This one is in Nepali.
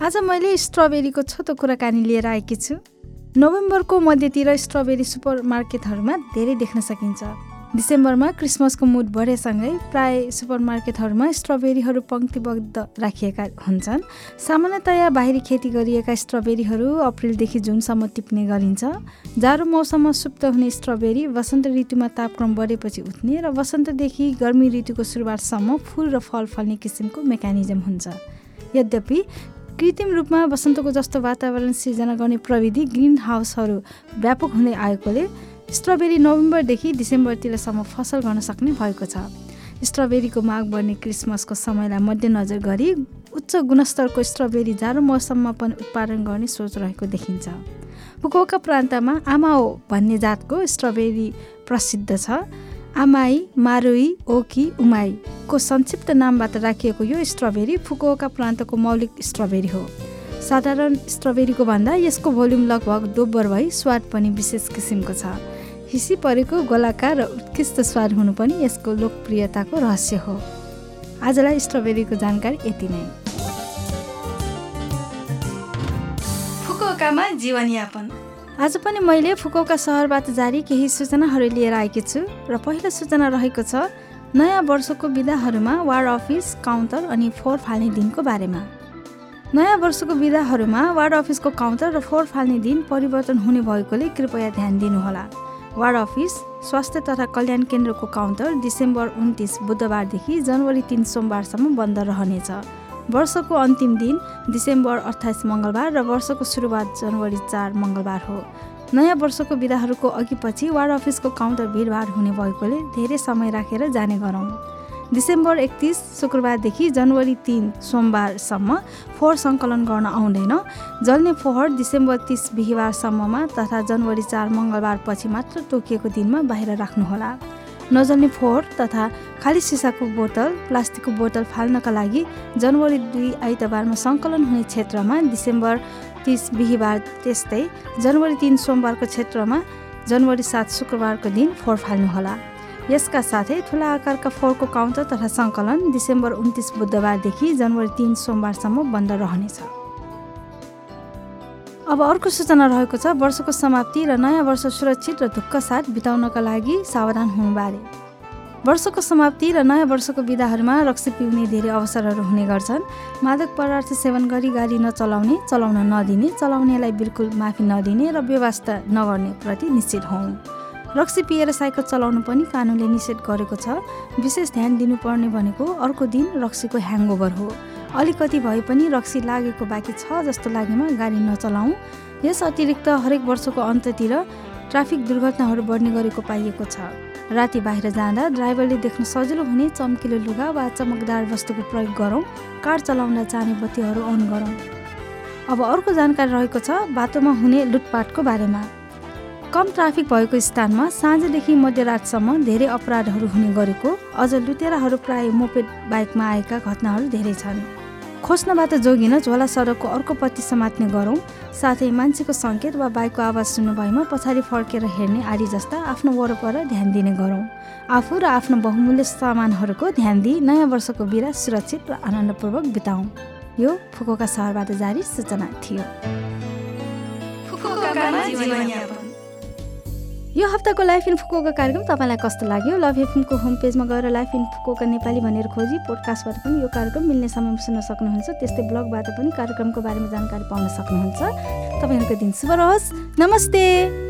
आज मैले स्ट्रबेरीको छोटो कुराकानी लिएर आएकी छु। नोभेम्बरको मध्यतिर स्ट्रबेरी सुपर मार्केटहरूमा धेरै देख्न सकिन्छ। डिसेम्बरमा क्रिसमसको मुड बढेसँगै प्राय सुपर मार्केटहरूमा स्ट्रबेरीहरू पङ्क्तिबद्ध राखिएका हुन्छन्। सामान्यतया बाहिरी खेती गरिएका स्ट्रबेरीहरू अप्रिलदेखि जुनसम्म टिप्ने गरिन्छ। जाडो मौसममा सुप्त हुने स्ट्रबेरी वसन्त ऋतुमा तापक्रम बढेपछि उठ्ने र वसन्तदेखि गर्मी ऋतुको सुरुवातसम्म फुल र फल फल्ने किसिमको मेकानिजम हुन्छ। यद्यपि कृत्रिम रूपमा वसन्तको जस्तो वातावरण सिर्जना गर्ने प्रविधि ग्रिन हाउसहरू व्यापक हुँदै आएकोले स्ट्रबेरी नोभेम्बरदेखि डिसेम्बरतिरसम्म फसल गर्न सक्ने भएको छ। स्ट्रबेरीको माग बढ्ने क्रिसमसको समयलाई मध्यनजर गरी उच्च गुणस्तरको स्ट्रबेरी जाडो मौसममा पनि उत्पादन गर्ने सोच रहेको देखिन्छ। फुकुओका प्रान्तमा आमाओ भन्ने जातको स्ट्रबेरी प्रसिद्ध छ। आमाई मारुई ओकी उमाईको संक्षिप्त नामबाट राखिएको यो स्ट्रबेरी फुकुओका प्रान्तको मौलिक स्ट्रबेरी हो साधारण स्ट्रबेरीको भन्दा यसको भोल्युम लगभग दोब्बर भई स्वाद पनि विशेष किसिमको छ। हिसी परेको गोलाकार र उत्कृष्ट स्वाद हुनु पनि यसको लोकप्रियताको रहस्य हो। आजलाई स्ट्रबेरीको जानकारी यति नै। फुकुओकामा जीवनयापन। आज पनि मैले फुकौका सहरबाट जारी केही सूचनाहरू लिएर आएकी छु र पहिलो सूचना रहेको छ नयाँ वर्षको विधाहरूमा वार्ड अफिस काउन्टर अनि फोहोर फाल्ने दिनको बारेमा। नयाँ वर्षको विधाहरूमा वार्ड अफिसको काउन्टर र फोहोर फाल्ने दिन परिवर्तन हुने भएकोले कृपया ध्यान दिनुहोला। वार्ड अफिस स्वास्थ्य तथा कल्याण केन्द्रको काउन्टर डिसेम्बर उन्तिस बुधबारदेखि जनवरी तिन सोमबारसम्म बन्द रहनेछ। वर्षको अन्तिम दिन डिसेम्बर अठाइस मङ्गलबार र वर्षको सुरुवात जनवरी चार मङ्गलबार हो। नयाँ वर्षको विधाहरूको अघिपछि वार्ड अफिसको काउन्टर भिडभाड हुने भएकोले धेरै समय राखेर जाने गरौँ। डिसेम्बर एकतिस शुक्रबारदेखि जनवरी तिन सोमबारसम्म फोहोर सङ्कलन गर्न आउँदैन। जल्ने फोहोर डिसेम्बर तिस बिहिबारसम्ममा तथा जनवरी चार मङ्गलबारपछि मात्र तोकिएको दिनमा बाहिर राख्नुहोला। नजल्ने फोहोर तथा खाली सिसाको बोतल प्लास्टिकको बोतल फाल्नका लागि जनवरी दुई आइतबारमा सङ्कलन हुने क्षेत्रमा डिसेम्बर तिस बिहिबार त्यस्तै जनवरी तिन सोमबारको क्षेत्रमा जनवरी सात शुक्रबारको दिन फोहोर फाल्नुहोला। यसका साथै ठुला आकारका फोहोरको काउन्टर तथा सङ्कलन डिसेम्बर उन्तिस बुधबारदेखि जनवरी तिन सोमबारसम्म बन्द रहनेछ। अब अर्को सूचना रहेको छ वर्षको समाप्ति र नयाँ वर्ष सुरक्षित र ढुक्क साथ बिताउनका लागि सावधान हुनुबारे। वर्षको समाप्ति र नयाँ वर्षको विधाहरूमा रक्सी पिउने धेरै अवसरहरू हुने गर्छन्। मादक पदार्थ सेवन गरी गाडी नचलाउने चलाउन नदिने चलाउनेलाई बिल्कुल माफी नदिने र व्यवस्था नगर्ने प्रति निश्चित हौँ। रक्सी पिएर साइकल चलाउनु पनि कानुनले निषेध गरेको छ। विशेष ध्यान दिनुपर्ने भनेको अर्को दिन रक्सीको ह्याङओभर हो। अलिकति भए पनि रक्सी लागेको बाँकी छ जस्तो लागेमा गाडी नचलाउँ। यस अतिरिक्त हरेक वर्षको अन्ततिर ट्राफिक दुर्घटनाहरू बढ्ने गरेको पाइएको छ। राति बाहिर जाँदा ड्राइभरले देख्न सजिलो हुने चम्किलो लुगा वा चमकदार वस्तुको प्रयोग गरौँ कार चलाउँदा जाने बत्तीहरू अन गरौँ। अब अर्को जानकारी रहेको छ बाटोमा हुने लुटपाटको बारेमा। कम ट्राफिक भएको स्थानमा साँझदेखि मध्यरातसम्म धेरै अपराधहरू हुने गरेको अझ लुटेराहरू प्राय मोपेड बाइकमा आएका घटनाहरू धेरै छन्। खोज्नबाट जोगिन झोला सडकको अर्कोपट्टि समात्ने गरौँ। साथै मान्छेको सङ्केत वा बाइकको आवाज सुन्नुभएमा पछाडि फर्केर हेर्ने आदि जस्ता आफ्नो वरपर ध्यान दिने गरौँ। आफू र आफ्नो बहुमूल्य सामानहरूको ध्यान दिई नयाँ वर्षको बिरा सुरक्षित र आनन्दपूर्वक बिताउँ। यो फुकोका सहरबाट जारी सूचना थियो। यो हप्ताको लाइफ इन फुकोका कार्यक्रम तपाईँलाई कस्तो लाग्यो? लभ एफएमको होम पेजमा गएर लाइफ इन फुकोका नेपाली भनेर खोजी पोडकास्टबाट पनि यो कार्यक्रम मिल्ने समयमा सुन्न सक्नुहुन्छ। त्यस्तै ब्लगबाट पनि कार्यक्रमको बारेमा जानकारी पाउन सक्नुहुन्छ। तपाईँहरूको दिन शुभ रहोस्। नमस्ते!